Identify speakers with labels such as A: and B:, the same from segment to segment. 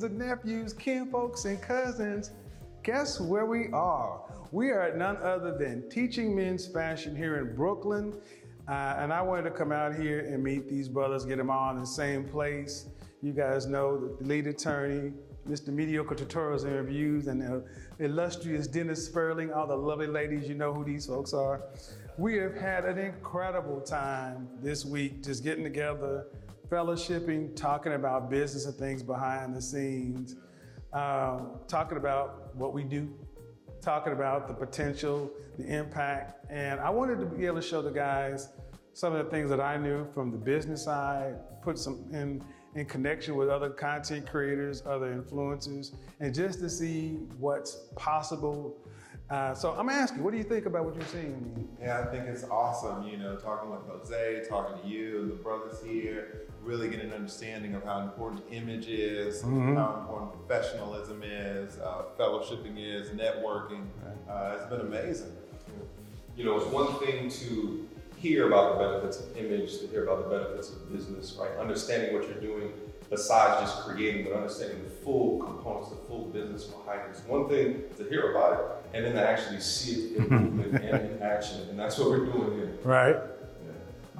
A: nieces and nephews, kinfolks and cousins, guess where we are? We are at none other than Teaching Men's Fashion here in Brooklyn. Uh, and I wanted to come out here and meet these brothers, get them all in the same place. You guys know the lead attorney, Mr. Mediocre Tutorials and Reviews, and the illustrious Dennis Sperling, all the lovely ladies, you know who these folks are. We have had an incredible time this week just getting together, fellowshipping, talking about business and things behind the scenes, um, talking about what we do, talking about the potential, the impact. And I wanted to be able to show the guys some of the things that I knew from the business side, put some in, in connection with other content creators, other influencers, and just to see what's possible. Uh, so I'm asking, what do you think about what you're seeing?
B: Yeah, I think it's awesome, you know, talking with Jose, talking to you and the brothers here, really getting an understanding of how important image is, how important professionalism is, uh, fellowshipping is, networking. Uh, it's been amazing.
C: You know, it's one thing to hear about the benefits of image, to hear about the benefits of business, right? Understanding what you're doing besides just creating, but understanding the full components, the full business behind it. It's one thing to hear about it and then to actually see it in movement and in action. And that's what we're doing here.
A: Right.
D: Yeah.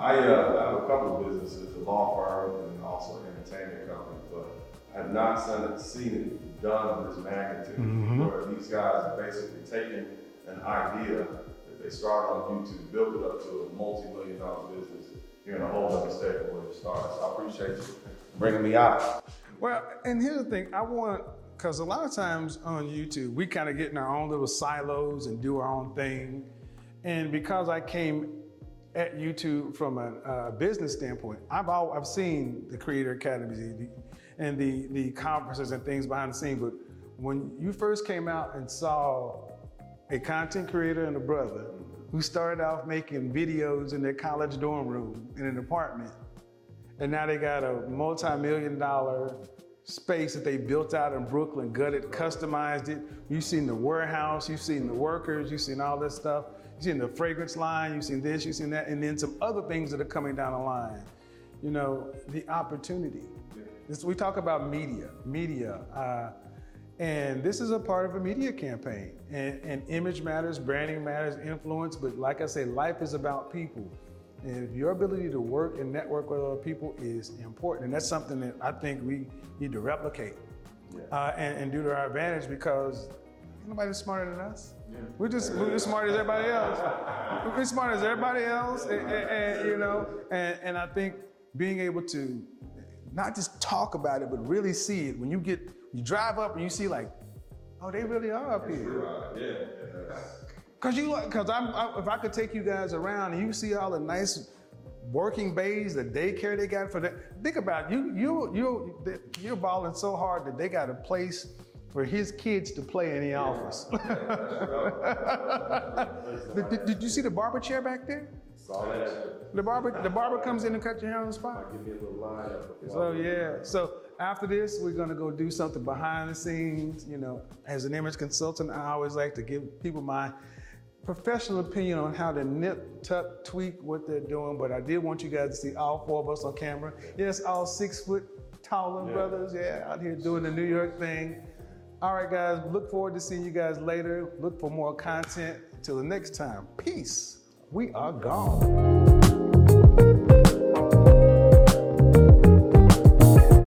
D: I, uh, I have a couple of businesses, a law firm and also an entertainment company, but I have not seen it, seen it done of this magnitude, where these guys are basically taking an idea that they started on YouTube, built it up to a multi-million dollar business. You're in a whole other state where it started. So I appreciate you bringing me out.
A: Well, and here's the thing I want, because a lot of times on YouTube, we kind of get in our own little silos and do our own thing. And because I came at YouTube from a, uh business standpoint, I've all, I've seen the Creator Academies and the, the conferences and things behind the scenes. But when you first came out and saw a content creator and a brother who started off making videos in their college dorm room in an apartment, and now they got a multi-million dollar space that they built out in Brooklyn, gutted, customized it. You've seen the warehouse, you've seen the workers, you've seen all this stuff. You've seen the fragrance line, you've seen this, you've seen that, and then some other things that are coming down the line. You know, the opportunity. This, we talk about media, media. Uh, and this is a part of a media campaign. And, and image matters, branding matters, influence, but like I say, life is about people. And your ability to work and network with other people is important. And that's something that I think we need to replicate uh, and, and do to our advantage because nobody's smarter than us. We're just we're as smart as everybody else. We're as smart as everybody else, and, and- and, you know. And, and I think being able to not just talk about it, but really see it. When you get you drive up and you see like, oh, they really are up here.
D: Yeah.
A: Cause you, cause I'm, I, if I could take you guys around and you see all the nice working bays, the daycare they got for that. Think about it. you, you, you, you're balling so hard that they got a place for his kids to play in the office. did, did- did you see the barber chair back there? The barber, the barber comes in and cuts your hair on the spot.
D: Give me a little line up.
A: So yeah, so after this, we're gonna go do something behind the scenes. You know, as an image consultant, I always like to give people my professional opinion on how to nip, tuck, tweak what they're doing. But I did want you guys to see all four of us on camera. Yes, all six foot taller brothers, yeah, out here doing the New York thing. All right, guys, look forward to seeing you guys later. Look for more content. Until the next time, peace. We are gone.